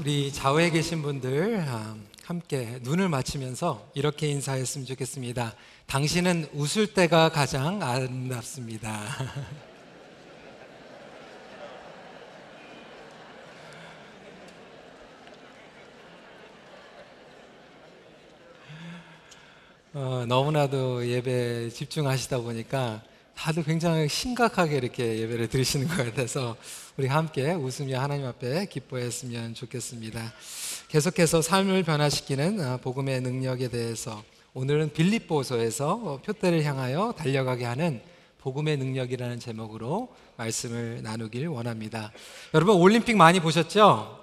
우리 좌우에 계신 분들 아, 함께 눈을 맞추면서 이렇게 인사했으면 좋겠습니다. 당신은 웃을 때가 가장 아름답습니다. 어, 너무나도 예배 집중하시다 보니까 다들 굉장히 심각하게 이렇게 예배를 드리시는 것 같아서 우리 함께 웃으며 하나님 앞에 기뻐했으면 좋겠습니다. 계속해서 삶을 변화시키는 어, 복음의 능력에 대해서 오늘은 빌립보서에서 표대를 향하여 달려가게 하는 복음의 능력이라는 제목으로 말씀을 나누길 원합니다. 여러분 올림픽 많이 보셨죠?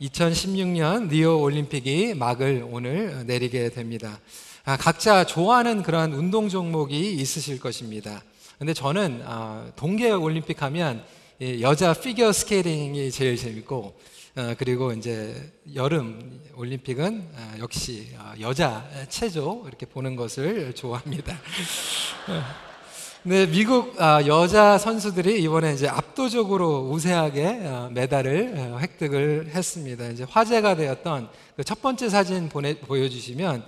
2016년 리오 올림픽이 막을 오늘 내리게 됩니다. 아, 각자 좋아하는 그러한 운동 종목이 있으실 것입니다. 근데 저는 아, 동계 올림픽 하면 여자 피겨 스케이팅이 제일 재밌고 어, 그리고 이제 여름 올림픽은 아, 역시 여자 체조 이렇게 보는 것을 좋아합니다. 네, 미국 여자 선수들이 이번에 이제 압도적으로 우세하게 메달을 획득을 했습니다. 이제 화제가 되었던 그 첫 번째 사진 보내, 보여주시면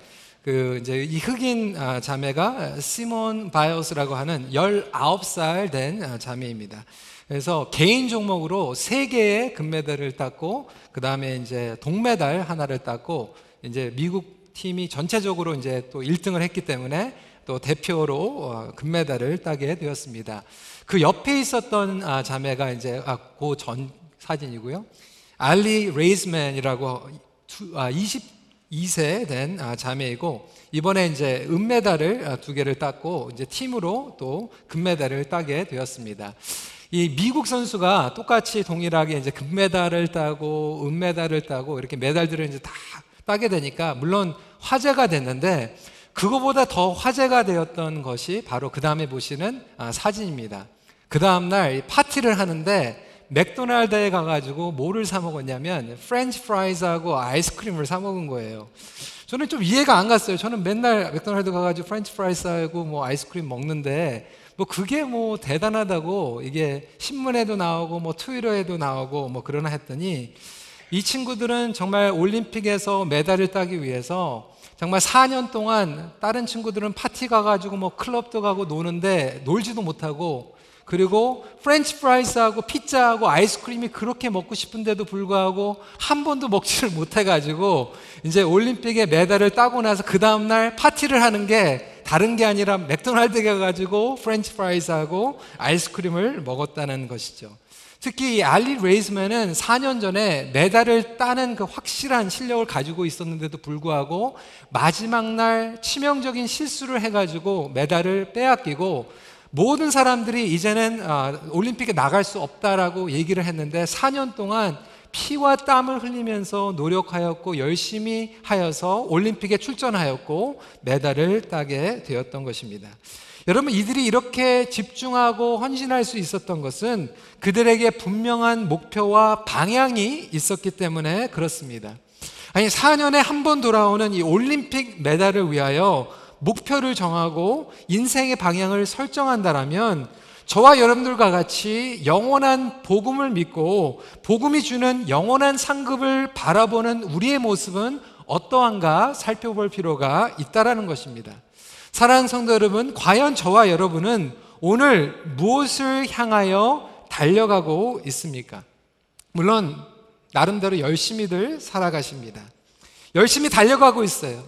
그 이제 이 흑인 아, 자매가 시몬 바일스라고 하는 19살 된 아, 자매입니다. 그래서 개인 종목으로 세 개의 금메달을 땄고 그 다음에 이제 동메달 하나를 땄고 이제 미국 팀이 전체적으로 이제 또 1등을 했기 때문에 또 대표로 어, 금메달을 따게 되었습니다. 그 옆에 있었던 아, 자매가 이제 그전 사진이고요. 알리 레이즈맨이라고 20 2세 된 아, 자매이고 이번에 이제 은메달을 아, 두 개를 땄고 이제 팀으로 또 금메달을 따게 되었습니다. 이 미국 선수가 똑같이 동일하게 이제 금메달을 따고 은메달을 따고 이렇게 메달들을 이제 다 따게 되니까 물론 화제가 됐는데 그거보다 더 화제가 되었던 것이 바로 그 다음에 보시는 아, 사진입니다. 그 다음날 파티를 하는데 맥도날드에 가가지고 뭐를 사 먹었냐면 French fries하고 아이스크림을 사 먹은 거예요. 저는 좀 이해가 안 갔어요. 저는 맨날 맥도날드 가가지고 French fries하고 뭐 아이스크림 먹는데 뭐 그게 뭐 대단하다고 이게 신문에도 나오고 뭐 트위터에도 나오고 뭐 그러나 했더니 이 친구들은 정말 올림픽에서 메달을 따기 위해서 정말 4년 동안 다른 친구들은 파티 가가지고 뭐 클럽도 가고 노는데 놀지도 못하고 그리고 French fries하고 피자하고 아이스크림이 그렇게 먹고 싶은데도 불구하고 한 번도 먹지를 못해가지고 이제 올림픽에 메달을 따고 나서 그 다음날 파티를 하는 게 다른 게 아니라 맥도날드 가가지고 French fries하고 아이스크림을 먹었다는 것이죠. 특히 이 알리 레이즈맨은 4년 전에 메달을 따는 그 확실한 실력을 가지고 있었는데도 불구하고 마지막 날 치명적인 실수를 해가지고 메달을 빼앗기고 모든 사람들이 이제는 아, 올림픽에 나갈 수 없다라고 얘기를 했는데 4년 동안 피와 땀을 흘리면서 노력하였고 열심히 하여서 올림픽에 출전하였고 메달을 따게 되었던 것입니다. 여러분 이들이 이렇게 집중하고 헌신할 수 있었던 것은 그들에게 분명한 목표와 방향이 있었기 때문에 그렇습니다. 아니 4년에 한 번 돌아오는 이 올림픽 메달을 위하여 목표를 정하고 인생의 방향을 설정한다라면 저와 여러분들과 같이 영원한 복음을 믿고 복음이 주는 영원한 상급을 바라보는 우리의 모습은 어떠한가 살펴볼 필요가 있다라는 것입니다. 사랑하는 성도 여러분, 과연 저와 여러분은 오늘 무엇을 향하여 달려가고 있습니까? 물론 나름대로 열심히들 살아가십니다. 열심히 달려가고 있어요.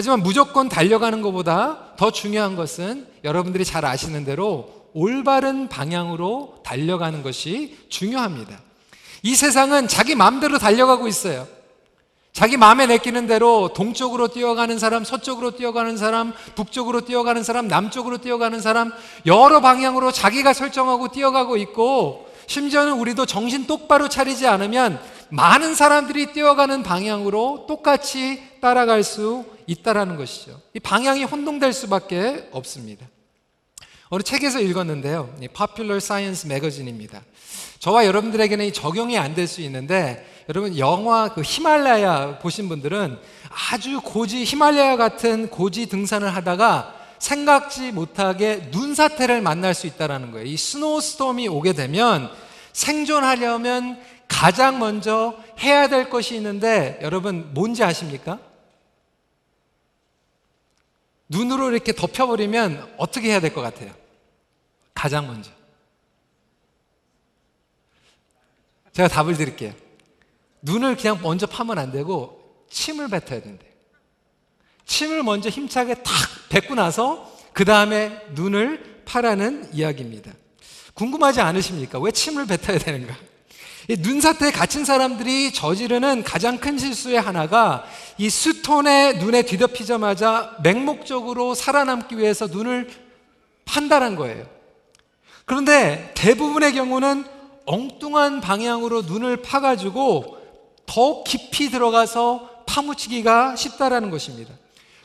하지만 무조건 달려가는 것보다 더 중요한 것은 여러분들이 잘 아시는 대로 올바른 방향으로 달려가는 것이 중요합니다. 이 세상은 자기 마음대로 달려가고 있어요. 자기 마음에 내키는 대로 동쪽으로 뛰어가는 사람, 서쪽으로 뛰어가는 사람, 북쪽으로 뛰어가는 사람, 남쪽으로 뛰어가는 사람, 여러 방향으로 자기가 설정하고 뛰어가고 있고, 심지어는 우리도 정신 똑바로 차리지 않으면 많은 사람들이 뛰어가는 방향으로 똑같이 따라갈 수 있다라는 것이죠. 이 방향이 혼동될 수밖에 없습니다. 어느 책에서 읽었는데요. Popular Science 매거진입니다. 저와 여러분들에게는 이 적용이 안 될 수 있는데 여러분 영화 그 히말라야 보신 분들은 아주 고지 히말라야 같은 고지 등산을 하다가 생각지 못하게 눈사태를 만날 수 있다라는 거예요. 이 스노우스톰이 오게 되면 생존하려면 가장 먼저 해야 될 것이 있는데 여러분 뭔지 아십니까? 눈으로 이렇게 덮여버리면 어떻게 해야 될 것 같아요? 가장 먼저. 제가 답을 드릴게요. 눈을 그냥 먼저 파면 안 되고 침을 뱉어야 된대. 침을 먼저 힘차게 탁 뱉고 나서 그 다음에 눈을 파라는 이야기입니다. 궁금하지 않으십니까? 왜 침을 뱉어야 되는가? 눈사태에 갇힌 사람들이 저지르는 가장 큰 실수의 하나가 이 수톤의 눈에 뒤덮이자마자 맹목적으로 살아남기 위해서 눈을 판다는 거예요. 그런데 대부분의 경우는 엉뚱한 방향으로 눈을 파가지고 더 깊이 들어가서 파묻히기가 쉽다라는 것입니다.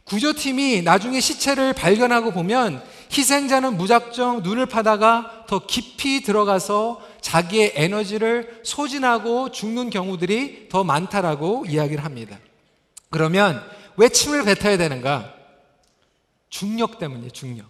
구조팀이 나중에 시체를 발견하고 보면 희생자는 무작정 눈을 파다가 더 깊이 들어가서 자기의 에너지를 소진하고 죽는 경우들이 더 많다라고 이야기를 합니다. 그러면 왜 침을 뱉어야 되는가? 중력 때문이에요, 중력.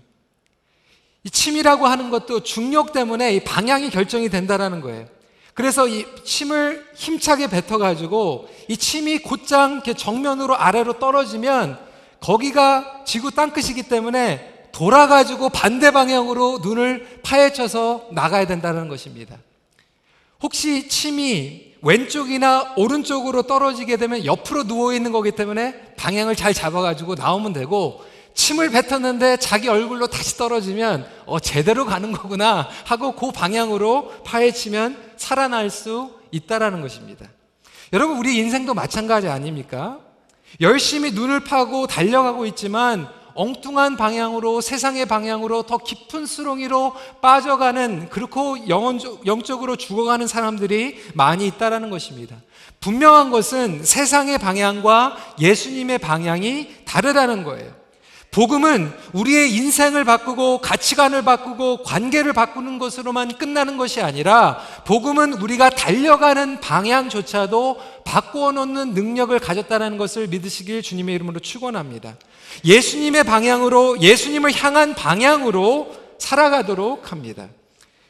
이 침이라고 하는 것도 중력 때문에 이 방향이 결정이 된다라는 거예요. 그래서 이 침을 힘차게 뱉어가지고 이 침이 곧장 이렇게 정면으로 아래로 떨어지면 거기가 지구 땅끝이기 때문에 돌아가지고 반대 방향으로 눈을 파헤쳐서 나가야 된다는 것입니다. 혹시 침이 왼쪽이나 오른쪽으로 떨어지게 되면 옆으로 누워 있는 거기 때문에 방향을 잘 잡아가지고 나오면 되고 침을 뱉었는데 자기 얼굴로 다시 떨어지면 어 제대로 가는 거구나 하고 그 방향으로 파헤치면 살아날 수 있다라는 것입니다. 여러분 우리 인생도 마찬가지 아닙니까? 열심히 눈을 파고 달려가고 있지만 엉뚱한 방향으로 세상의 방향으로 더 깊은 수렁이로 빠져가는 그렇고 영혼적, 영적으로 죽어가는 사람들이 많이 있다라는 것입니다. 분명한 것은 세상의 방향과 예수님의 방향이 다르다는 거예요. 복음은 우리의 인생을 바꾸고 가치관을 바꾸고 관계를 바꾸는 것으로만 끝나는 것이 아니라 복음은 우리가 달려가는 방향조차도 바꾸어 놓는 능력을 가졌다는 것을 믿으시길 주님의 이름으로 축원합니다. 예수님의 방향으로 예수님을 향한 방향으로 살아가도록 합니다.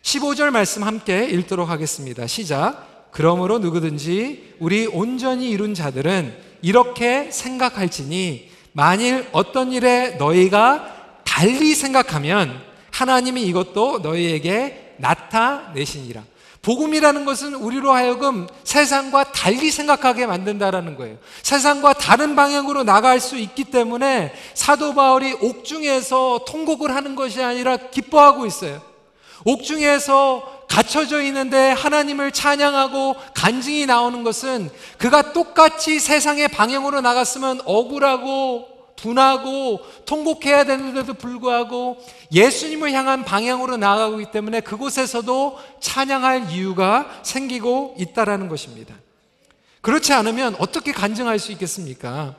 15절 말씀 함께 읽도록 하겠습니다. 시작. 그러므로 누구든지 우리 온전히 이룬 자들은 이렇게 생각할지니 만일 어떤 일에 너희가 달리 생각하면 하나님이 이것도 너희에게 나타내시니라. 복음이라는 것은 우리로 하여금 세상과 달리 생각하게 만든다라는 거예요. 세상과 다른 방향으로 나갈 수 있기 때문에 사도 바울이 옥중에서 통곡을 하는 것이 아니라 기뻐하고 있어요. 옥중에서 갇혀져 있는데 하나님을 찬양하고 간증이 나오는 것은 그가 똑같이 세상의 방향으로 나갔으면 억울하고 분하고 통곡해야 되는데도 불구하고 예수님을 향한 방향으로 나아가고 있기 때문에 그곳에서도 찬양할 이유가 생기고 있다라는 것입니다. 그렇지 않으면 어떻게 간증할 수 있겠습니까?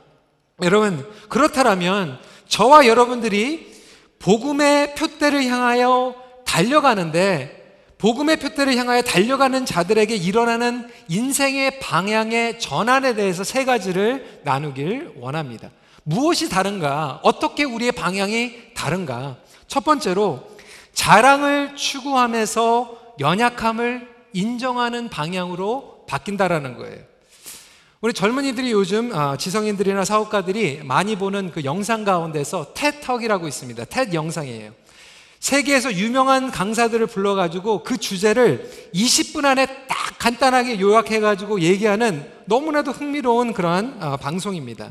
여러분, 그렇다면 저와 여러분들이 복음의 표대를 향하여 달려가는데 복음의 표대를 향하여 달려가는 자들에게 일어나는 인생의 방향의 전환에 대해서 세 가지를 나누길 원합니다. 무엇이 다른가? 어떻게 우리의 방향이 다른가? 첫 번째로 자랑을 추구하면서 연약함을 인정하는 방향으로 바뀐다라는 거예요. 우리 젊은이들이 요즘 아, 지성인들이나 사업가들이 많이 보는 그 영상 가운데서 테턱이라고 있습니다. 텟 영상이에요. 세계에서 유명한 강사들을 불러가지고 그 주제를 20분 안에 딱 간단하게 요약해가지고 얘기하는 너무나도 흥미로운 그러한 아, 방송입니다.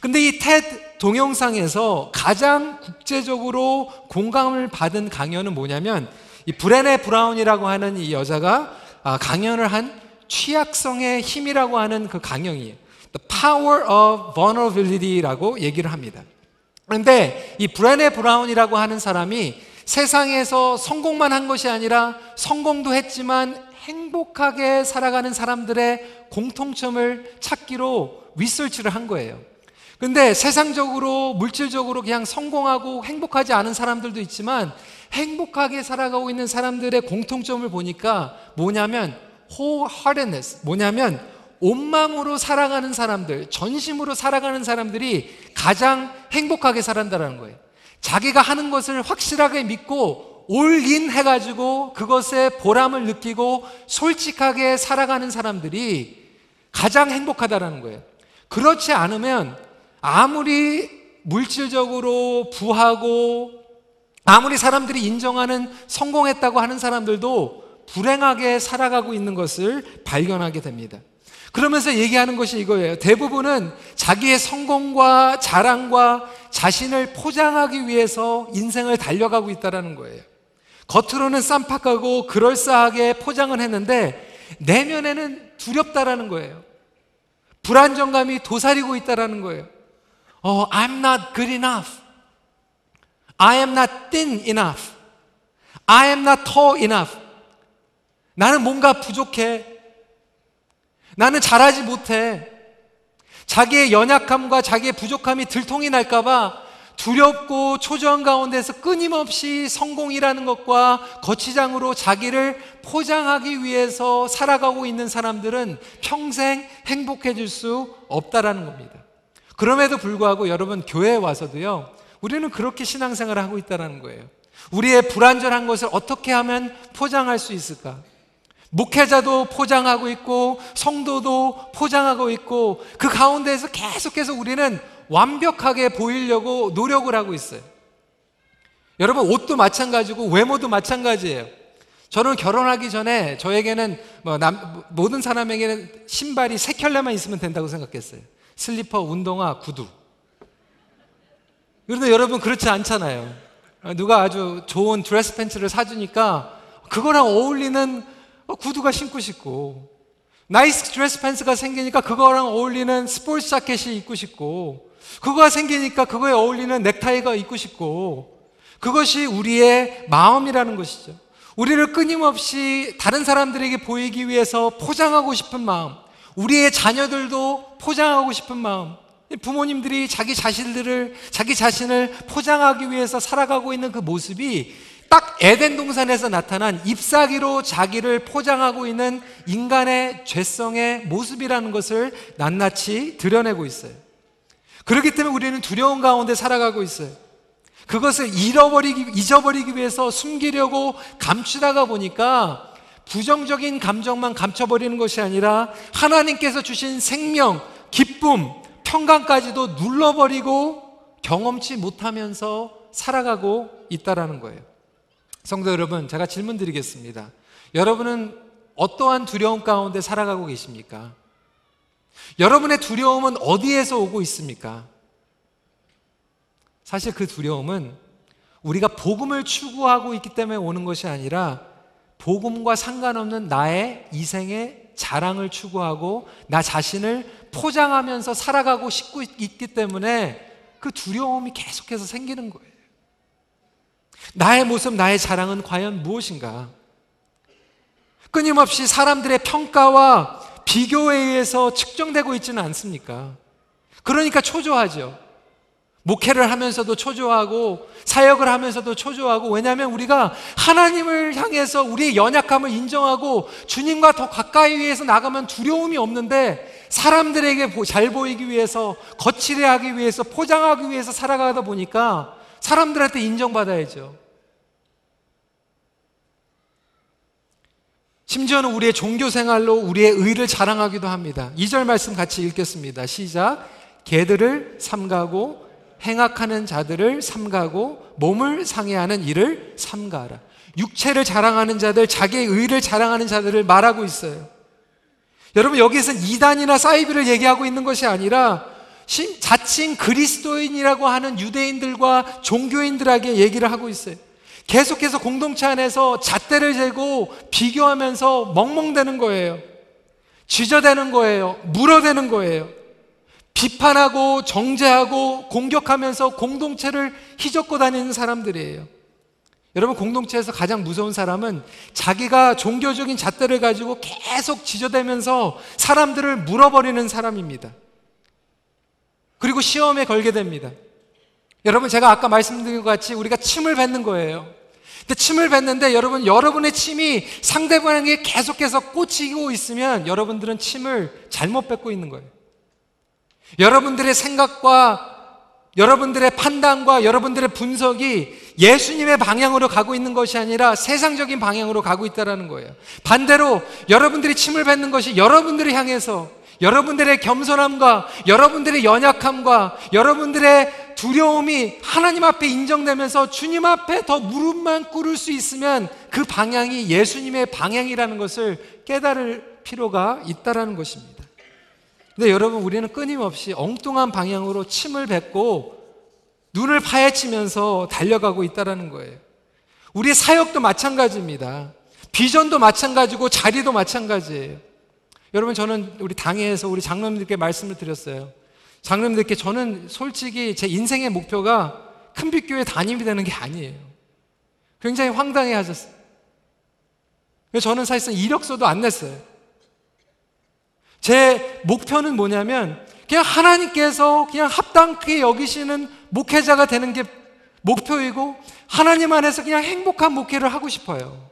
근데 이 TED 동영상에서 가장 국제적으로 공감을 받은 강연은 뭐냐면 이 브레네 브라운이라고 하는 이 여자가 아, 강연을 한 취약성의 힘이라고 하는 그 강연이에요. The Power of Vulnerability라고 얘기를 합니다. 그런데 이 브레네 브라운이라고 하는 사람이 세상에서 성공만 한 것이 아니라 성공도 했지만 행복하게 살아가는 사람들의 공통점을 찾기로 리서치를 한 거예요. 근데 세상적으로 물질적으로 그냥 성공하고 행복하지 않은 사람들도 있지만 행복하게 살아가고 있는 사람들의 공통점을 보니까 뭐냐면 wholeheartedness 뭐냐면 온 마음으로 살아가는 사람들, 전심으로 살아가는 사람들이 가장 행복하게 살아간다는 거예요. 자기가 하는 것을 확실하게 믿고 올인 해가지고 그것에 보람을 느끼고 솔직하게 살아가는 사람들이 가장 행복하다라는 거예요. 그렇지 않으면 아무리 물질적으로 부하고 아무리 사람들이 인정하는 성공했다고 하는 사람들도 불행하게 살아가고 있는 것을 발견하게 됩니다. 그러면서 얘기하는 것이 이거예요. 대부분은 자기의 성공과 자랑과 자신을 포장하기 위해서 인생을 달려가고 있다는 거예요. 겉으로는 쌈박하고 그럴싸하게 포장을 했는데 내면에는 두렵다라는 거예요. 불안정감이 도사리고 있다라는 거예요. Oh, I'm not good enough. I am not thin enough. I am not tall enough. 나는 뭔가 부족해. 나는 잘하지 못해. 자기의 연약함과 자기의 부족함이 들통이 날까봐 두렵고 초조한 가운데서 끊임없이 성공이라는 것과 거치장으로 자기를 포장하기 위해서 살아가고 있는 사람들은 평생 행복해질 수 없다라는 겁니다. 그럼에도 불구하고 여러분 교회에 와서도요, 우리는 그렇게 신앙생활을 하고 있다는 거예요. 우리의 불완전한 것을 어떻게 하면 포장할 수 있을까? 목회자도 포장하고 있고 성도도 포장하고 있고 그 가운데에서 계속해서 우리는 완벽하게 보이려고 노력을 하고 있어요. 여러분 옷도 마찬가지고 외모도 마찬가지예요. 저는 결혼하기 전에 저에게는 뭐 남, 모든 사람에게는 신발이 세 켤레만 있으면 된다고 생각했어요. 슬리퍼, 운동화, 구두. 그런데 여러분 그렇지 않잖아요. 누가 아주 좋은 드레스 팬츠를 사주니까 그거랑 어울리는 구두가 신고 싶고. nice dress pants가 생기니까 그거랑 어울리는 스포츠 자켓이 입고 싶고. 그거가 생기니까 그거에 어울리는 넥타이가 입고 싶고. 그것이 우리의 마음이라는 것이죠. 우리를 끊임없이 다른 사람들에게 보이기 위해서 포장하고 싶은 마음, 우리의 자녀들도 포장하고 싶은 마음, 부모님들이 자기 자신들을, 자기 자신을 포장하기 위해서 살아가고 있는 그 모습이 딱 에덴 동산에서 나타난 잎사귀로 자기를 포장하고 있는 인간의 죄성의 모습이라는 것을 낱낱이 드러내고 있어요. 그렇기 때문에 우리는 두려운 가운데 살아가고 있어요. 그것을 잃어버리기, 잊어버리기 위해서 숨기려고 감추다가 보니까 부정적인 감정만 감춰버리는 것이 아니라 하나님께서 주신 생명, 기쁨, 평강까지도 눌러버리고 경험치 못하면서 살아가고 있다라는 거예요. 성도 여러분, 제가 질문 드리겠습니다. 여러분은 어떠한 두려움 가운데 살아가고 계십니까? 여러분의 두려움은 어디에서 오고 있습니까? 사실 그 두려움은 우리가 복음을 추구하고 있기 때문에 오는 것이 아니라 복음과 상관없는 나의 이생의 자랑을 추구하고 나 자신을 포장하면서 살아가고 싶고 있기 때문에 그 두려움이 계속해서 생기는 거예요. 나의 모습, 나의 자랑은 과연 무엇인가? 끊임없이 사람들의 평가와 비교에 의해서 측정되고 있지는 않습니까? 그러니까 초조하죠. 목회를 하면서도 초조하고 사역을 하면서도 초조하고 왜냐하면 우리가 하나님을 향해서 우리의 연약함을 인정하고 주님과 더 가까이 위해서 나가면 두려움이 없는데 사람들에게 잘 보이기 위해서 거칠게 하기 위해서 포장하기 위해서 살아가다 보니까 사람들한테 인정받아야죠. 심지어는 우리의 종교 생활로 우리의 의를 자랑하기도 합니다. 2절 말씀 같이 읽겠습니다. 시작. 개들을 삼가고 행악하는 자들을 삼가고 몸을 상해하는 일을 삼가라. 육체를 자랑하는 자들, 자기의 의를 자랑하는 자들을 말하고 있어요. 여러분 여기에서는 이단이나 사이비를 얘기하고 있는 것이 아니라 자칭 그리스도인이라고 하는 유대인들과 종교인들에게 얘기를 하고 있어요. 계속해서 공동체 안에서 잣대를 재고 비교하면서 멍멍대는 거예요. 쥐저대는 거예요. 물어대는 거예요. 비판하고 정죄하고 공격하면서 공동체를 휘젓고 다니는 사람들이에요. 여러분 공동체에서 가장 무서운 사람은 자기가 종교적인 잣대를 가지고 계속 지저대면서 사람들을 물어버리는 사람입니다. 그리고 시험에 걸게 됩니다. 여러분 제가 아까 말씀드린 것 같이 우리가 침을 뱉는 거예요. 근데 침을 뱉는데 여러분 여러분의 침이 상대방에게 계속해서 꽂히고 있으면 여러분들은 침을 잘못 뱉고 있는 거예요. 여러분들의 생각과 여러분들의 판단과 여러분들의 분석이 예수님의 방향으로 가고 있는 것이 아니라 세상적인 방향으로 가고 있다라는 거예요. 반대로 여러분들이 침을 뱉는 것이 여러분들을 향해서 여러분들의 겸손함과 여러분들의 연약함과 여러분들의 두려움이 하나님 앞에 인정되면서 주님 앞에 더 무릎만 꿇을 수 있으면 그 방향이 예수님의 방향이라는 것을 깨달을 필요가 있다라는 것입니다. 근데 여러분 우리는 끊임없이 엉뚱한 방향으로 침을 뱉고 눈을 파헤치면서 달려가고 있다라는 거예요. 우리의 사역도 마찬가지입니다. 비전도 마찬가지고 자리도 마찬가지예요. 여러분 저는 우리 당회에서 우리 장로님들께 말씀을 드렸어요. 장로님들께 저는 솔직히 제 인생의 목표가 큰빛교회 담임이 되는 게 아니에요. 굉장히 황당해 하셨어요. 저는 사실상 이력서도 안 냈어요. 제 목표는 뭐냐면 그냥 하나님께서 그냥 합당하게 여기시는 목회자가 되는 게 목표이고 하나님 안에서 그냥 행복한 목회를 하고 싶어요.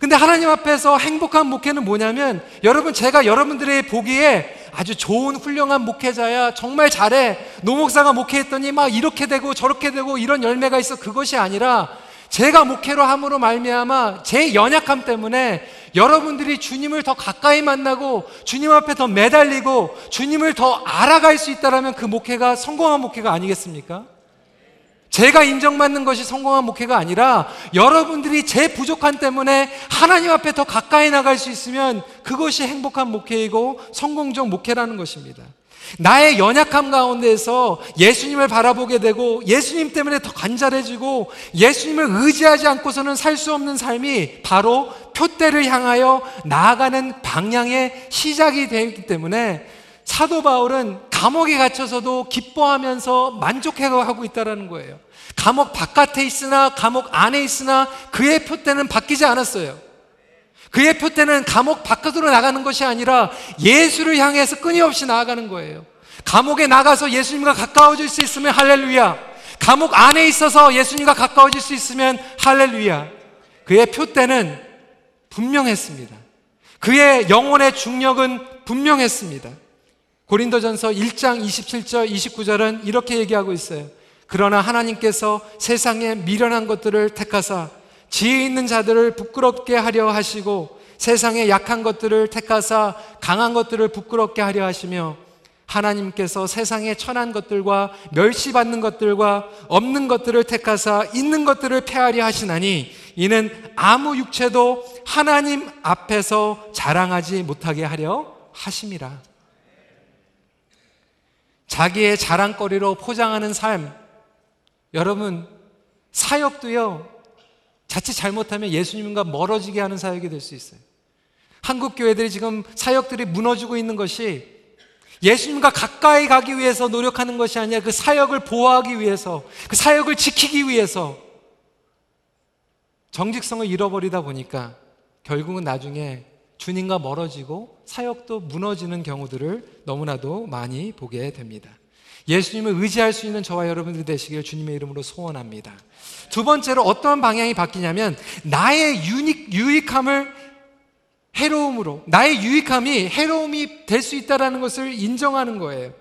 근데 하나님 앞에서 행복한 목회는 뭐냐면 여러분 제가 여러분들의 보기에 아주 좋은 훌륭한 목회자야 정말 잘해 노목사가 목회했더니 막 이렇게 되고 저렇게 되고 이런 열매가 있어 그것이 아니라 제가 목회로 함으로 말미암아 제 연약함 때문에 여러분들이 주님을 더 가까이 만나고 주님 앞에 더 매달리고 주님을 더 알아갈 수 있다라면 그 목회가 성공한 목회가 아니겠습니까? 제가 인정받는 것이 성공한 목회가 아니라 여러분들이 제 부족함 때문에 하나님 앞에 더 가까이 나갈 수 있으면 그것이 행복한 목회이고 성공적 목회라는 것입니다. 나의 연약함 가운데서 예수님을 바라보게 되고 예수님 때문에 더 간절해지고 예수님을 의지하지 않고서는 살 수 없는 삶이 바로 표대를 향하여 나아가는 방향의 시작이 되기 때문에 사도 바울은 감옥에 갇혀서도 기뻐하면서 만족해하고 있다는 거예요. 감옥 바깥에 있으나 감옥 안에 있으나 그의 표대는 바뀌지 않았어요. 그의 표대는 감옥 바깥으로 나가는 것이 아니라 예수를 향해서 끊임없이 나아가는 거예요. 감옥에 나가서 예수님과 가까워질 수 있으면 할렐루야. 감옥 안에 있어서 예수님과 가까워질 수 있으면 할렐루야. 그의 표대는 분명했습니다. 그의 영혼의 중력은 분명했습니다. 고린도전서 1장 27절 29절은 이렇게 얘기하고 있어요. 그러나 하나님께서 세상에 미련한 것들을 택하사 지혜 있는 자들을 부끄럽게 하려 하시고 세상에 약한 것들을 택하사 강한 것들을 부끄럽게 하려 하시며 하나님께서 세상에 천한 것들과 멸시받는 것들과 없는 것들을 택하사 있는 것들을 폐하려 하시나니 이는 아무 육체도 하나님 앞에서 자랑하지 못하게 하려 하심이라. 자기의 자랑거리로 포장하는 삶, 여러분, 사역도요, 자칫 잘못하면 예수님과 멀어지게 하는 사역이 될 수 있어요. 한국 교회들이 지금 사역들이 무너지고 있는 것이 예수님과 가까이 가기 위해서 노력하는 것이 아니라 그 사역을 보호하기 위해서, 그 사역을 지키기 위해서 정직성을 잃어버리다 보니까 결국은 나중에 주님과 멀어지고 사역도 무너지는 경우들을 너무나도 많이 보게 됩니다. 예수님을 의지할 수 있는 저와 여러분들이 되시길 주님의 이름으로 소원합니다. 두 번째로 어떤 방향이 바뀌냐면 나의 유익, 유익함을 해로움으로 나의 유익함이 해로움이 될 수 있다라는 것을 인정하는 거예요.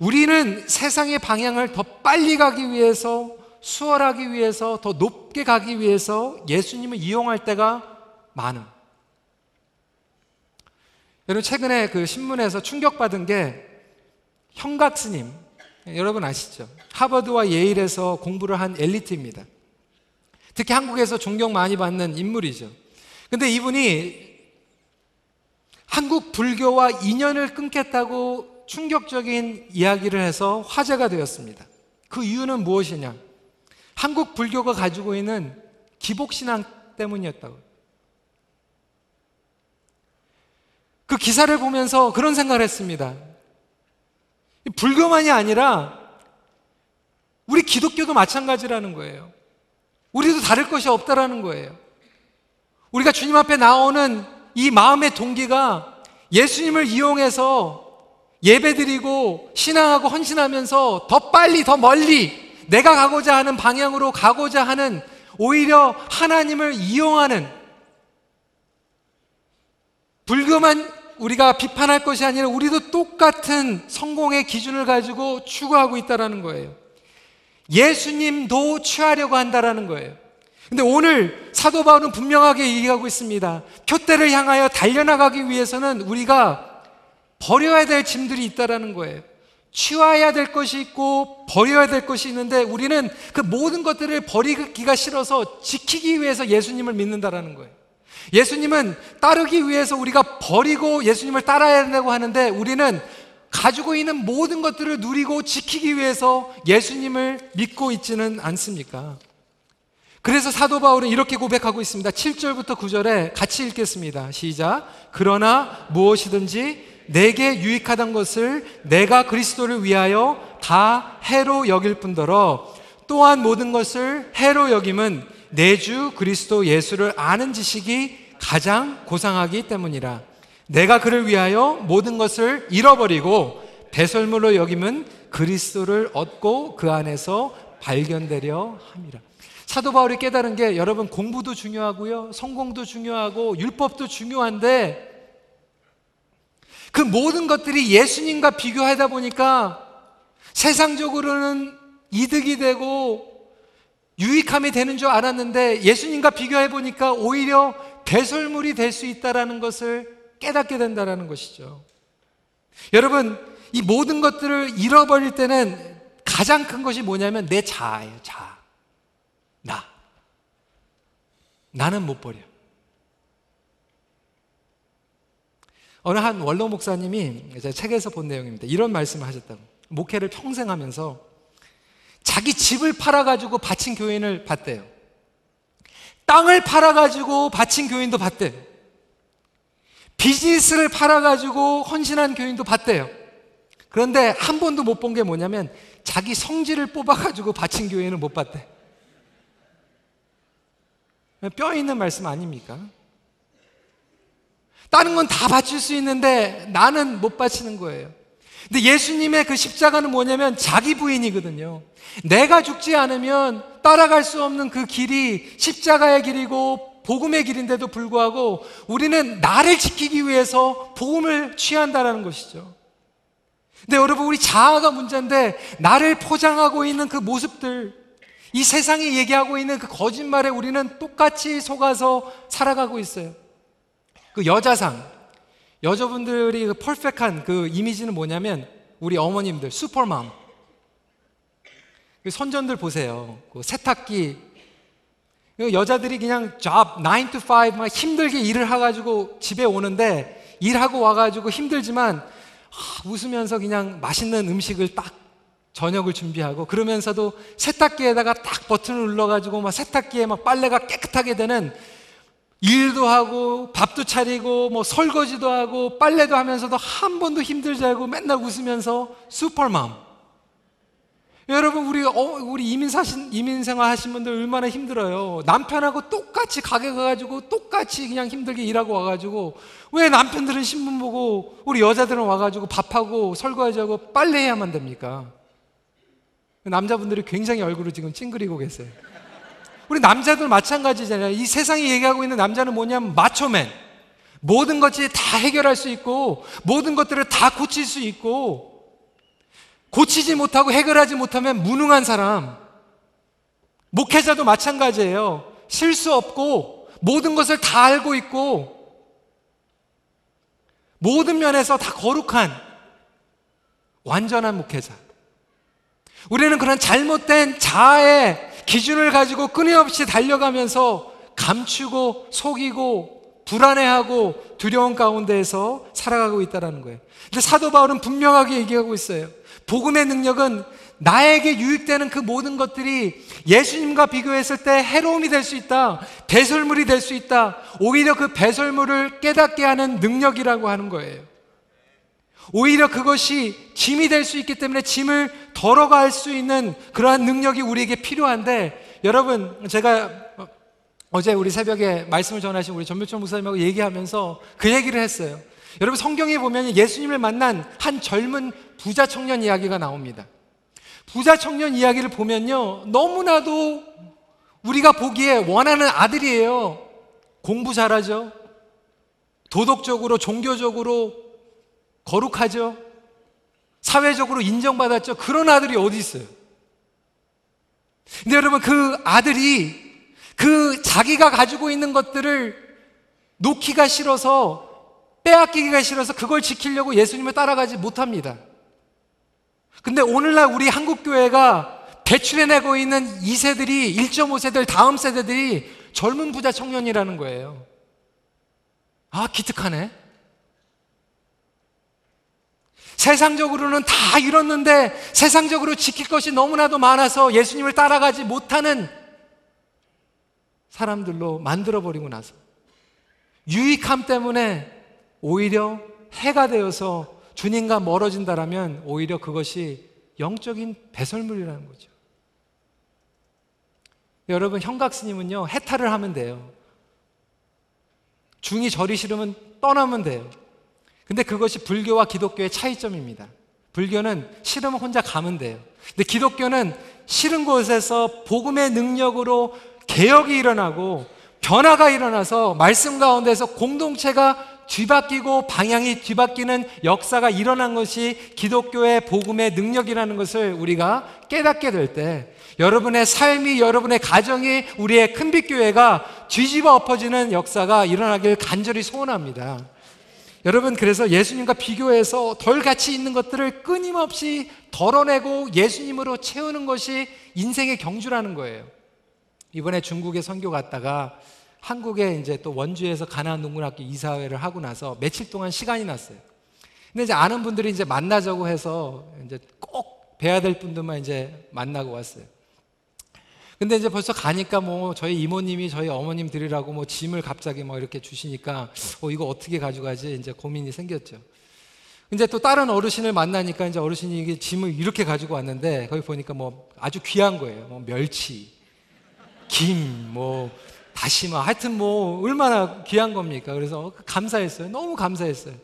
우리는 세상의 방향을 더 빨리 가기 위해서 수월하기 위해서 더 높게 가기 위해서 예수님을 이용할 때가 많음. 여러분 최근에 그 신문에서 충격받은 게 형각 스님 여러분 아시죠? 하버드와 예일에서 공부를 한 엘리트입니다. 특히 한국에서 존경 많이 받는 인물이죠. 근데 이분이 한국 불교와 인연을 끊겠다고 충격적인 이야기를 해서 화제가 되었습니다. 그 이유는 무엇이냐? 한국 불교가 가지고 있는 기복신앙 때문이었다고. 그 기사를 보면서 그런 생각을 했습니다. 불교만이 아니라 우리 기독교도 마찬가지라는 거예요. 우리도 다를 것이 없다라는 거예요. 우리가 주님 앞에 나오는 이 마음의 동기가 예수님을 이용해서 예배드리고 신앙하고 헌신하면서 더 빨리 더 멀리 내가 가고자 하는 방향으로 가고자 하는 오히려 하나님을 이용하는 불교만 우리가 비판할 것이 아니라 우리도 똑같은 성공의 기준을 가지고 추구하고 있다라는 거예요. 예수님도 취하려고 한다라는 거예요. 근데 오늘 사도 바울은 분명하게 얘기하고 있습니다. 표대를 향하여 달려나가기 위해서는 우리가 버려야 될 짐들이 있다라는 거예요. 취해야 될 것이 있고 버려야 될 것이 있는데 우리는 그 모든 것들을 버리기가 싫어서 지키기 위해서 예수님을 믿는다라는 거예요. 예수님은 따르기 위해서 우리가 버리고 예수님을 따라야 된다고 하는데 우리는 가지고 있는 모든 것들을 누리고 지키기 위해서 예수님을 믿고 있지는 않습니까? 그래서 사도 바울은 이렇게 고백하고 있습니다. 7절부터 9절에 같이 읽겠습니다. 시작. 그러나 무엇이든지 내게 유익하던 것을 내가 그리스도를 위하여 다 해로 여길 뿐더러 또한 모든 것을 해로 여김은 내주 그리스도 예수를 아는 지식이 가장 고상하기 때문이라. 내가 그를 위하여 모든 것을 잃어버리고 배설물로 여김은 그리스도를 얻고 그 안에서 발견되려 함이라. 사도 바울이 깨달은 게 여러분 공부도 중요하고요. 성공도 중요하고 율법도 중요한데 그 모든 것들이 예수님과 비교하다 보니까 세상적으로는 이득이 되고 유익함이 되는 줄 알았는데 예수님과 비교해 보니까 오히려 배설물이 될 수 있다라는 것을 깨닫게 된다라는 것이죠. 여러분, 이 모든 것들을 잃어버릴 때는 가장 큰 것이 뭐냐면 내 자아예요, 자아. 나. 나는 못 버려. 어느 한 원로 목사님이 제가 책에서 본 내용입니다. 이런 말씀을 하셨다고. 목회를 평생 하면서 자기 집을 팔아가지고 바친 교인을 봤대요. 땅을 팔아가지고 바친 교인도 봤대요. 비즈니스를 팔아가지고 헌신한 교인도 봤대요. 그런데 한 번도 못 본 게 뭐냐면 자기 성질을 뽑아가지고 바친 교인은 못 봤대. 뼈 있는 말씀 아닙니까? 다른 건 다 바칠 수 있는데 나는 못 바치는 거예요. 근데 예수님의 그 십자가는 뭐냐면 자기 부인이거든요. 내가 죽지 않으면 따라갈 수 없는 그 길이 십자가의 길이고 복음의 길인데도 불구하고 우리는 나를 지키기 위해서 복음을 취한다라는 것이죠. 근데 여러분 우리 자아가 문제인데 나를 포장하고 있는 그 모습들 이 세상이 얘기하고 있는 그 거짓말에 우리는 똑같이 속아서 살아가고 있어요. 그 여자상 여자분들이 그 퍼펙트한 그 이미지는 뭐냐면 우리 어머님들 슈퍼맘 그 선전들 보세요. 그 세탁기 그 여자들이 그냥 job 9 to 5막 힘들게 일을 해가지고 집에 오는데 일하고 와가지고 힘들지만 웃으면서 그냥 맛있는 음식을 딱 저녁을 준비하고 그러면서도 세탁기에다가 딱 버튼을 눌러가지고 막 세탁기에 막 빨래가 깨끗하게 되는 일도 하고 밥도 차리고 뭐 설거지도 하고 빨래도 하면서도 한 번도 힘들지 않고 맨날 웃으면서 슈퍼맘. 여러분 우리 어, 우리 이민 사신 이민 생활 하신 분들 얼마나 힘들어요. 남편하고 똑같이 가게 가가지고 똑같이 그냥 힘들게 일하고 와가지고 왜 남편들은 신문 보고 우리 여자들은 와가지고 밥하고 설거지하고 빨래해야만 됩니까? 남자분들이 굉장히 얼굴을 지금 찡그리고 계세요. 우리 남자들 마찬가지잖아요. 이 세상이 얘기하고 있는 남자는 뭐냐면 마초맨. 모든 것이 다 해결할 수 있고 모든 것들을 다 고칠 수 있고 고치지 못하고 해결하지 못하면 무능한 사람. 목회자도 마찬가지예요. 실수 없고 모든 것을 다 알고 있고 모든 면에서 다 거룩한 완전한 목회자. 우리는 그런 잘못된 자아의 기준을 가지고 끊임없이 달려가면서 감추고 속이고 불안해하고 두려운 가운데에서 살아가고 있다는 거예요. 근데 사도 바울은 분명하게 얘기하고 있어요. 복음의 능력은 나에게 유익되는 그 모든 것들이 예수님과 비교했을 때 해로움이 될 수 있다. 배설물이 될 수 있다. 오히려 그 배설물을 깨닫게 하는 능력이라고 하는 거예요. 오히려 그것이 짐이 될 수 있기 때문에 짐을 덜어갈 수 있는 그러한 능력이 우리에게 필요한데 여러분 제가 어제 우리 새벽에 말씀을 전하신 우리 전mil철 목사님하고 얘기하면서 그 얘기를 했어요. 여러분 성경에 보면 예수님을 만난 한 젊은 부자 청년 이야기가 나옵니다. 부자 청년 이야기를 보면요. 너무나도 우리가 보기에 원하는 아들이에요. 공부 잘하죠. 도덕적으로, 종교적으로 거룩하죠. 사회적으로 인정받았죠. 그런 아들이 어디 있어요? 근데 여러분 그 아들이 그 자기가 가지고 있는 것들을 놓기가 싫어서 빼앗기기가 싫어서 그걸 지키려고 예수님을 따라가지 못합니다. 근데 오늘날 우리 한국교회가 배출해내고 있는 2세들이 1.5세들 다음 세대들이 젊은 부자 청년이라는 거예요. 아, 기특하네. 세상적으로는 다 이뤘는데 세상적으로 지킬 것이 너무나도 많아서 예수님을 따라가지 못하는 사람들로 만들어버리고 나서 유익함 때문에 오히려 해가 되어서 주님과 멀어진다라면 오히려 그것이 영적인 배설물이라는 거죠. 여러분 형각스님은요 해탈을 하면 돼요. 중이 절이 싫으면 떠나면 돼요. 근데 그것이 불교와 기독교의 차이점입니다. 불교는 싫으면 혼자 가면 돼요. 근데 기독교는 싫은 곳에서 복음의 능력으로 개혁이 일어나고 변화가 일어나서 말씀 가운데서 공동체가 뒤바뀌고 방향이 뒤바뀌는 역사가 일어난 것이 기독교의 복음의 능력이라는 것을 우리가 깨닫게 될 때 여러분의 삶이 여러분의 가정이 우리의 큰빛교회가 뒤집어 엎어지는 역사가 일어나길 간절히 소원합니다. 여러분 그래서 예수님과 비교해서 덜 가치 있는 것들을 끊임없이 덜어내고 예수님으로 채우는 것이 인생의 경주라는 거예요. 이번에 중국에 선교 갔다가 한국에 이제 또 원주에서 가나안 농군학교 이사회를 하고 나서 며칠 동안 시간이 났어요. 근데 이제 아는 분들이 이제 만나자고 해서 이제 꼭 뵈야 될 분들만 이제 만나고 왔어요. 근데 이제 벌써 가니까 뭐 저희 이모님이 저희 어머님 드리라고 뭐 짐을 갑자기 뭐 이렇게 주시니까 어 이거 어떻게 가져가지 이제 고민이 생겼죠. 이제 또 다른 어르신을 만나니까 이제 어르신이 이게 짐을 이렇게 가지고 왔는데 거기 보니까 뭐 아주 귀한 거예요. 뭐 멸치, 김, 뭐 다시마 하여튼 뭐 얼마나 귀한 겁니까? 그래서 감사했어요. 너무 감사했어요.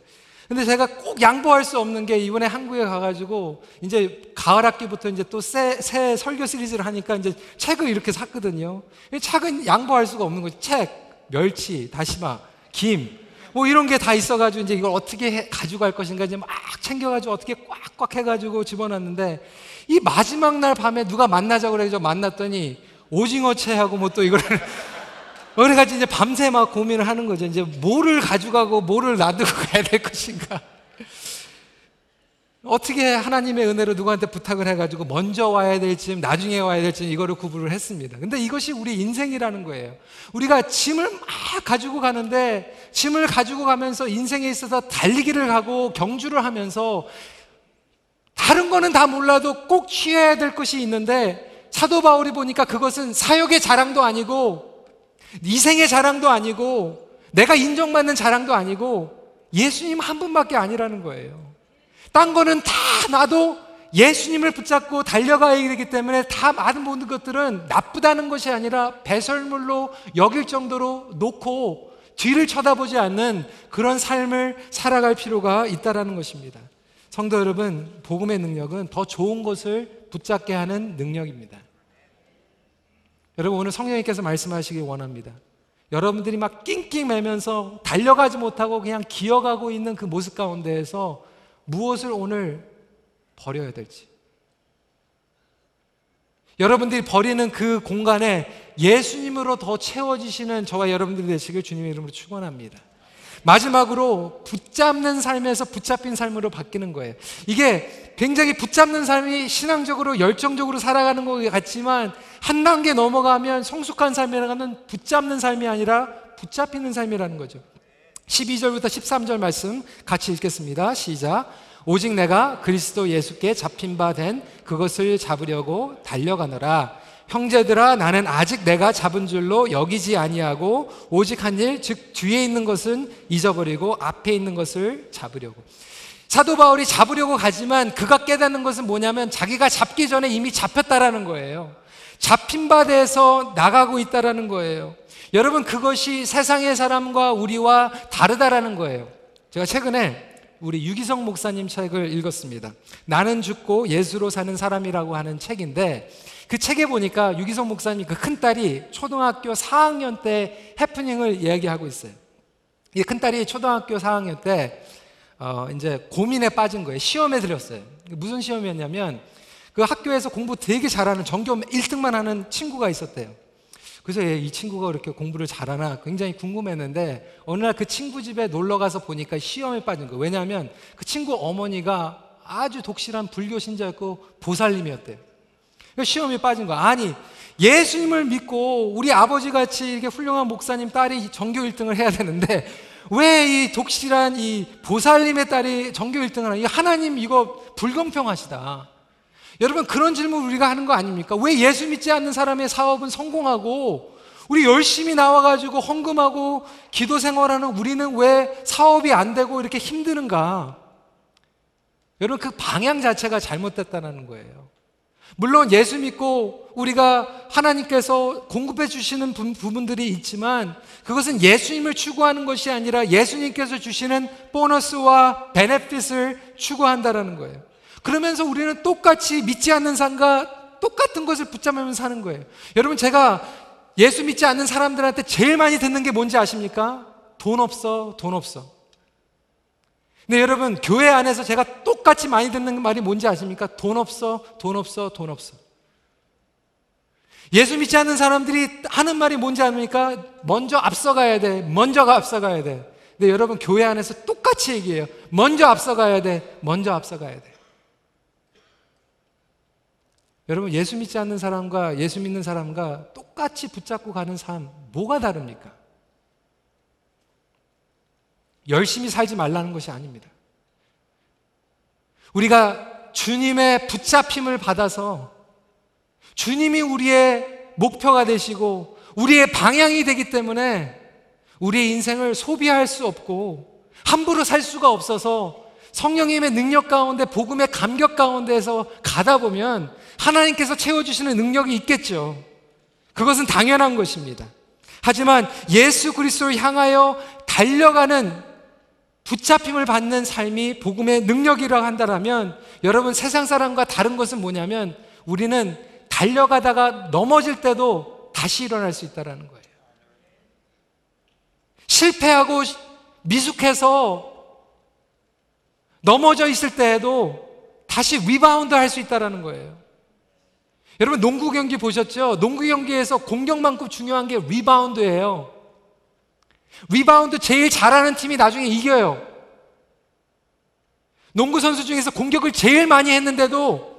근데 제가 꼭 양보할 수 없는 게 이번에 한국에 가가지고 이제 가을 학기부터 이제 또 새, 새 설교 시리즈를 하니까 이제 책을 이렇게 샀거든요. 이 책은 양보할 수가 없는 거지. 책, 멸치, 다시마, 김, 뭐 이런 게 다 있어가지고 이제 이걸 어떻게 해, 가지고 갈 것인가 이제 막 챙겨가지고 어떻게 꽉꽉 해가지고 집어놨는데 이 마지막 날 밤에 누가 만나자고 그래서 만났더니 오징어채하고 뭐 또 이거를 그래가지고 이제 밤새 막 고민을 하는 거죠. 이제 뭐를 가져가고 뭐를 놔두고 가야 될 것인가. 어떻게 하나님의 은혜로 누구한테 부탁을 해가지고 먼저 와야 될지 나중에 와야 될지 이거를 구분을 했습니다. 근데 이것이 우리 인생이라는 거예요. 우리가 짐을 막 가지고 가는데 짐을 가지고 가면서 인생에 있어서 달리기를 가고 경주를 하면서 다른 거는 다 몰라도 꼭 취해야 될 것이 있는데 사도 바울이 보니까 그것은 사역의 자랑도 아니고 이 생의 자랑도 아니고 내가 인정받는 자랑도 아니고 예수님 한 분밖에 아니라는 거예요. 딴 거는 다 나도 예수님을 붙잡고 달려가야 되기 때문에 다 많은 모든 것들은 나쁘다는 것이 아니라 배설물로 여길 정도로 놓고 뒤를 쳐다보지 않는 그런 삶을 살아갈 필요가 있다라는 것입니다. 성도 여러분, 복음의 능력은 더 좋은 것을 붙잡게 하는 능력입니다. 여러분 오늘 성령님께서 말씀하시기 원합니다. 여러분들이 막 낑낑 매면서 달려가지 못하고 그냥 기어가고 있는 그 모습 가운데에서 무엇을 오늘 버려야 될지. 여러분들이 버리는 그 공간에 예수님으로 더 채워지시는 저와 여러분들이 되시길 주님의 이름으로 축원합니다. 마지막으로 붙잡는 삶에서 붙잡힌 삶으로 바뀌는 거예요. 이게 굉장히 붙잡는 삶이 신앙적으로 열정적으로 살아가는 것 같지만 한 단계 넘어가면 성숙한 삶이라는 붙잡는 삶이 아니라 붙잡히는 삶이라는 거죠. 12절부터 13절 말씀 같이 읽겠습니다. 시작. 오직 내가 그리스도 예수께 잡힌 바 된 그것을 잡으려고 달려가노라. 형제들아 나는 아직 내가 잡은 줄로 여기지 아니하고 오직 한 일 즉 뒤에 있는 것은 잊어버리고 앞에 있는 것을 잡으려고 사도 바울이 잡으려고 가지만 그가 깨닫는 것은 뭐냐면 자기가 잡기 전에 이미 잡혔다라는 거예요. 잡힌 바 돼서 나가고 있다라는 거예요. 여러분 그것이 세상의 사람과 우리와 다르다라는 거예요. 제가 최근에 우리 유기성 목사님 책을 읽었습니다. 나는 죽고 예수로 사는 사람이라고 하는 책인데 그 책에 보니까 유기성 목사님 그 큰딸이 초등학교 4학년 때 해프닝을 이야기하고 있어요. 이 큰딸이 초등학교 4학년 때 어, 이제 고민에 빠진 거예요. 시험에 들었어요. 무슨 시험이었냐면 그 학교에서 공부 되게 잘하는 전교 1등만 하는 친구가 있었대요. 그래서 얘, 이 친구가 그렇게 공부를 잘하나 굉장히 궁금했는데 어느 날 그 친구 집에 놀러 가서 보니까 시험에 빠진 거예요. 왜냐하면 그 친구 어머니가 아주 독실한 불교 신자였고 보살님이었대요. 시험에 빠진 거야. 아니 예수님을 믿고 우리 아버지 같이 이렇게 훌륭한 목사님 딸이 전교 1등을 해야 되는데 왜 이 독실한 이 보살님의 딸이 전교 1등을 하나? 이 하나님 이거 불공평하시다. 여러분 그런 질문 우리가 하는 거 아닙니까? 왜 예수 믿지 않는 사람의 사업은 성공하고 우리 열심히 나와가지고 헌금하고 기도 생활하는 우리는 왜 사업이 안 되고 이렇게 힘드는가? 여러분 그 방향 자체가 잘못됐다는 거예요. 물론 예수 믿고 우리가 하나님께서 공급해 주시는 부분들이 있지만 그것은 예수님을 추구하는 것이 아니라 예수님께서 주시는 보너스와 베네핏을 추구한다라는 거예요. 그러면서 우리는 똑같이 믿지 않는 삶과 똑같은 것을 붙잡으면서 사는 거예요. 여러분 제가 예수 믿지 않는 사람들한테 제일 많이 듣는 게 뭔지 아십니까? 돈 없어, 돈 없어. 근데 여러분 교회 안에서 제가 똑같이 많이 듣는 말이 뭔지 아십니까? 돈 없어, 돈 없어, 돈 없어. 예수 믿지 않는 사람들이 하는 말이 뭔지 아십니까? 먼저 앞서가야 돼. 먼저가 앞서가야 돼. 근데 여러분 교회 안에서 똑같이 얘기해요. 먼저 앞서가야 돼. 먼저 앞서가야 돼. 여러분 예수 믿지 않는 사람과 예수 믿는 사람과 똑같이 붙잡고 가는 삶 뭐가 다릅니까? 열심히 살지 말라는 것이 아닙니다. 우리가 주님의 붙잡힘을 받아서 주님이 우리의 목표가 되시고 우리의 방향이 되기 때문에 우리의 인생을 소비할 수 없고 함부로 살 수가 없어서 성령님의 능력 가운데 복음의 감격 가운데에서 가다 보면 하나님께서 채워주시는 능력이 있겠죠. 그것은 당연한 것입니다. 하지만 예수 그리스도를 향하여 달려가는 붙잡힘을 받는 삶이 복음의 능력이라고 한다면 여러분 세상 사람과 다른 것은 뭐냐면 우리는 달려가다가 넘어질 때도 다시 일어날 수 있다는 거예요. 실패하고 미숙해서 넘어져 있을 때에도 다시 리바운드 할 수 있다는 거예요. 여러분 농구 경기 보셨죠? 농구 경기에서 공격만큼 중요한 게 리바운드예요. 리바운드 제일 잘하는 팀이 나중에 이겨요. 농구 선수 중에서 공격을 제일 많이 했는데도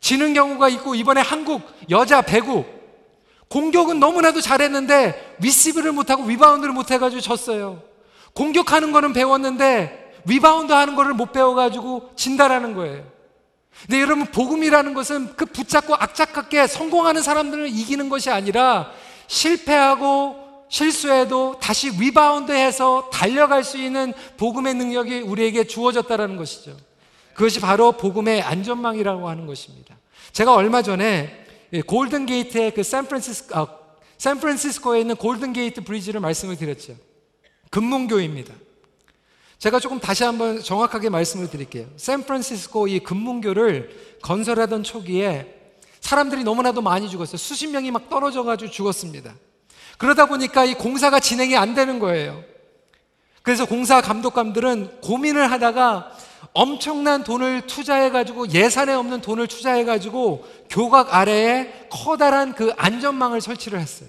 지는 경우가 있고 이번에 한국 여자 배구 공격은 너무나도 잘했는데 리시브를 못하고 리바운드를 못해가지고 졌어요. 공격하는 거는 배웠는데 리바운드 하는 거를 못 배워가지고 진다라는 거예요. 근데 여러분 복음이라는 것은 그 붙잡고 악착하게 성공하는 사람들을 이기는 것이 아니라 실패하고 실수해도 다시 리바운드해서 달려갈 수 있는 복음의 능력이 우리에게 주어졌다라는 것이죠. 그것이 바로 복음의 안전망이라고 하는 것입니다. 제가 얼마 전에 골든 게이트의 그 샌프란시스코 아, 샌프란시스코에 있는 골든 게이트 브리지를 말씀을 드렸죠. 금문교입니다. 제가 조금 다시 한번 정확하게 말씀을 드릴게요. 샌프란시스코 이 금문교를 건설하던 초기에 사람들이 너무나도 많이 죽었어요. 수십 명이 막 떨어져 가지고 죽었습니다. 그러다 보니까 이 공사가 진행이 안 되는 거예요. 그래서 공사 감독관들은 고민을 하다가 엄청난 돈을 투자해 가지고 예산에 없는 돈을 투자해 가지고 교각 아래에 커다란 그 안전망을 설치를 했어요.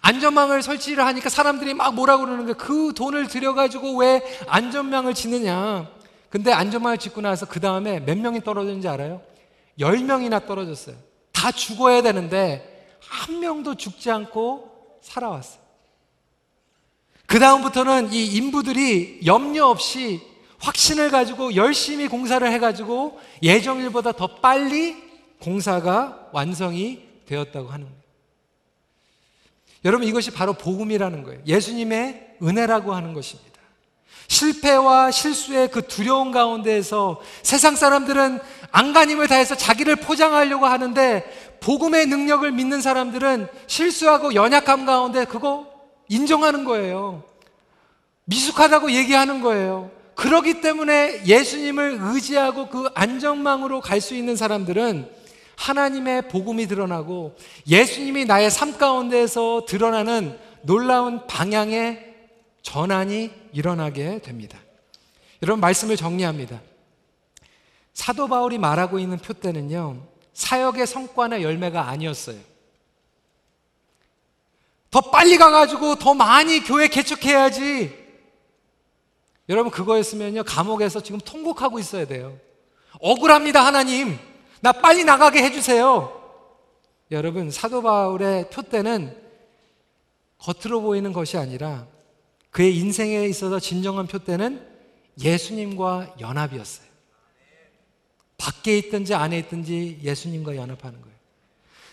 안전망을 설치를 하니까 사람들이 막 뭐라 그러는 거예요. 그 돈을 들여가지고 왜 안전망을 짓느냐. 근데 안전망을 짓고 나서 그 다음에 몇 명이 떨어졌는지 알아요? 열 명이나 떨어졌어요. 다 죽어야 되는데 한 명도 죽지 않고 살아왔어요. 그 다음부터는 이 인부들이 염려 없이 확신을 가지고 열심히 공사를 해가지고 예정일보다 더 빨리 공사가 완성이 되었다고 하는 거예요. 여러분 이것이 바로 복음이라는 거예요. 예수님의 은혜라고 하는 것입니다. 실패와 실수의 그 두려운 가운데에서 세상 사람들은 안간힘을 다해서 자기를 포장하려고 하는데 복음의 능력을 믿는 사람들은 실수하고 연약함 가운데 그거 인정하는 거예요. 미숙하다고 얘기하는 거예요. 그러기 때문에 예수님을 의지하고 그 안전망으로 갈 수 있는 사람들은 하나님의 복음이 드러나고 예수님이 나의 삶 가운데에서 드러나는 놀라운 방향의 전환이 일어나게 됩니다. 여러분 말씀을 정리합니다. 사도 바울이 말하고 있는 표대는요, 사역의 성과나 열매가 아니었어요. 더 빨리 가가지고 더 많이 교회 개척해야지. 여러분, 그거였으면요, 감옥에서 지금 통곡하고 있어야 돼요. 억울합니다, 하나님. 나 빨리 나가게 해주세요. 여러분, 사도 바울의 표대는 겉으로 보이는 것이 아니라 그의 인생에 있어서 진정한 표대는 예수님과 연합이었어요. 밖에 있든지 안에 있든지 예수님과 연합하는 거예요.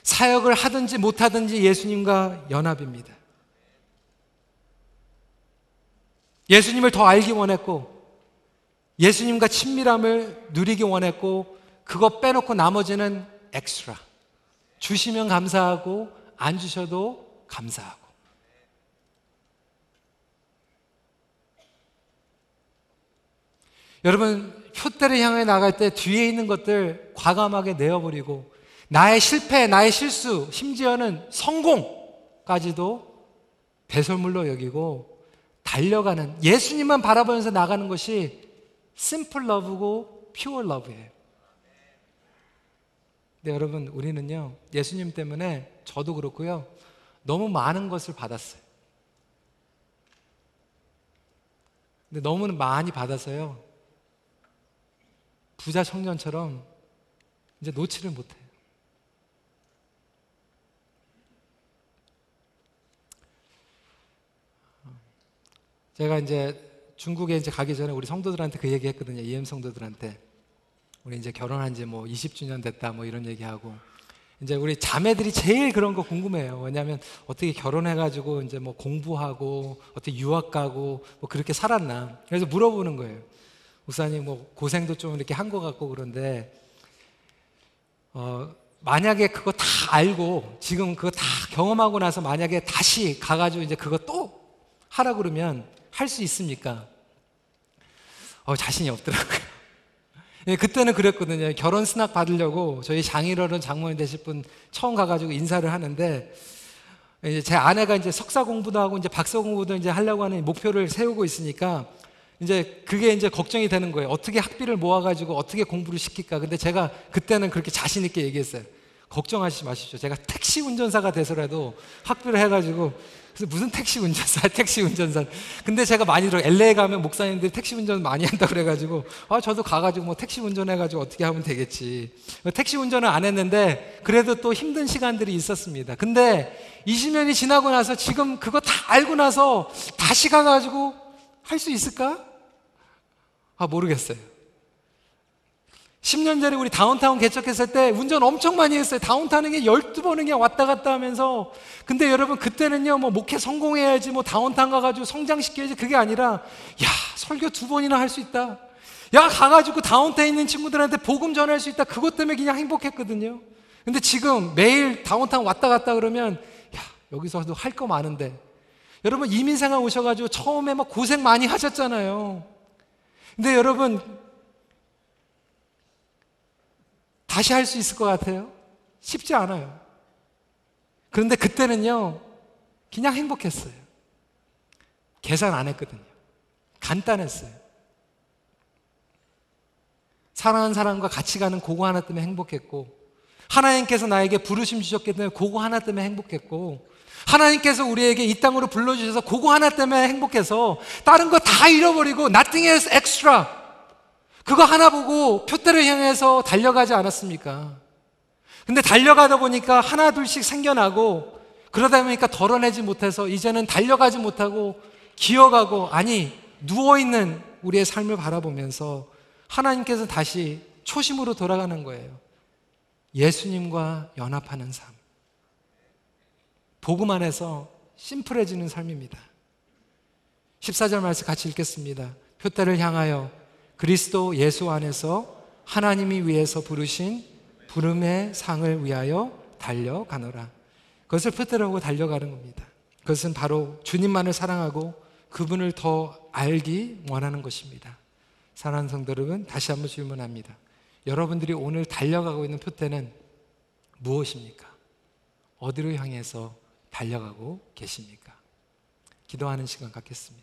사역을 하든지 못하든지 예수님과 연합입니다. 예수님을 더 알기 원했고, 예수님과 친밀함을 누리기 원했고, 그거 빼놓고 나머지는 엑스트라. 주시면 감사하고, 안 주셔도 감사하고. 여러분, 표대를 향해 나갈 때 뒤에 있는 것들 과감하게 내어버리고, 나의 실패, 나의 실수, 심지어는 성공까지도 배설물로 여기고, 달려가는, 예수님만 바라보면서 나가는 것이 심플 러브고 퓨어 러브예요. 근데 여러분, 우리는요, 예수님 때문에 저도 그렇고요, 너무 많은 것을 받았어요. 근데 너무 많이 받아서요, 부자 청년처럼 이제 놓지를 못해요. 제가 이제 중국에 이제 가기 전에 우리 성도들한테 그 얘기 했거든요. EM 성도들한테. 우리 이제 결혼한 지 뭐 20주년 됐다 뭐 이런 얘기하고. 이제 우리 자매들이 제일 그런 거 궁금해요. 왜냐하면 어떻게 결혼해가지고 이제 뭐 공부하고 어떻게 유학 가고 뭐 그렇게 살았나. 그래서 물어보는 거예요. 목사님 뭐 고생도 좀 이렇게 한 것 같고 그런데 어, 만약에 그거 다 알고 지금 그거 다 경험하고 나서 만약에 다시 가가지고 이제 그거 또 하라 그러면 할 수 있습니까? 어, 자신이 없더라고요. 예, 그때는 그랬거든요. 결혼 스낙 받으려고 저희 장인어른 장모님 되실 분 처음 가가지고 인사를 하는데 이제 제 아내가 이제 석사 공부도 하고 이제 박사 공부도 이제 하려고 하는 목표를 세우고 있으니까 이제 그게 이제 걱정이 되는 거예요. 어떻게 학비를 모아가지고 어떻게 공부를 시킬까. 근데 제가 그때는 그렇게 자신있게 얘기했어요. 걱정하지 마십시오. 제가 택시 운전사가 돼서라도 학비를 해가지고 그래서 무슨 택시 운전사, 택시 운전사. 근데 제가 많이 들어 LA 가면 목사님들이 택시 운전 많이 한다 그래가지고 아 저도 가가지고 뭐 택시 운전해가지고 어떻게 하면 되겠지. 택시 운전은 안 했는데 그래도 또 힘든 시간들이 있었습니다. 근데 20년이 지나고 나서 지금 그거 다 알고 나서 다시 가가지고 할 수 있을까? 아 모르겠어요. 10년 전에 우리 다운타운 개척했을 때 운전 엄청 많이 했어요. 다운타운에 12번은 그냥 왔다 갔다 하면서. 근데 여러분, 그때는요, 뭐, 목회 성공해야지, 뭐, 다운타운 가가지고 성장시켜야지. 그게 아니라, 야, 설교 두 번이나 할 수 있다. 야, 가가지고 다운타운에 있는 친구들한테 복음 전할 수 있다. 그것 때문에 그냥 행복했거든요. 근데 지금 매일 다운타운 왔다 갔다 그러면, 야, 여기서도 할 거 많은데. 여러분, 이민생활 오셔가지고 처음에 막 고생 많이 하셨잖아요. 근데 여러분, 다시 할 수 있을 것 같아요? 쉽지 않아요. 그런데 그때는요, 그냥 행복했어요. 계산 안 했거든요. 간단했어요. 사랑하는 사람과 같이 가는 그거 하나 때문에 행복했고, 하나님께서 나에게 부르심 주셨기 때문에 그거 하나 때문에 행복했고, 하나님께서 우리에게 이 땅으로 불러주셔서 그거 하나 때문에 행복해서 다른 거 다 잃어버리고 nothing else extra 그거 하나 보고 표대를 향해서 달려가지 않았습니까? 근데 달려가다 보니까 하나 둘씩 생겨나고 그러다 보니까 덜어내지 못해서 이제는 달려가지 못하고 기어가고 아니 누워있는 우리의 삶을 바라보면서 하나님께서 다시 초심으로 돌아가는 거예요. 예수님과 연합하는 삶. 복음 안에서 심플해지는 삶입니다. 14절 말씀 같이 읽겠습니다. 표대를 향하여 그리스도 예수 안에서 하나님이 위해서 부르신 부름의 상을 위하여 달려가노라. 그것을 표대로 달려가는 겁니다. 그것은 바로 주님만을 사랑하고 그분을 더 알기 원하는 것입니다. 사랑하는 성도 여러분, 다시 한번 질문합니다. 여러분들이 오늘 달려가고 있는 표대는 무엇입니까? 어디로 향해서 달려가고 계십니까? 기도하는 시간 갖겠습니다.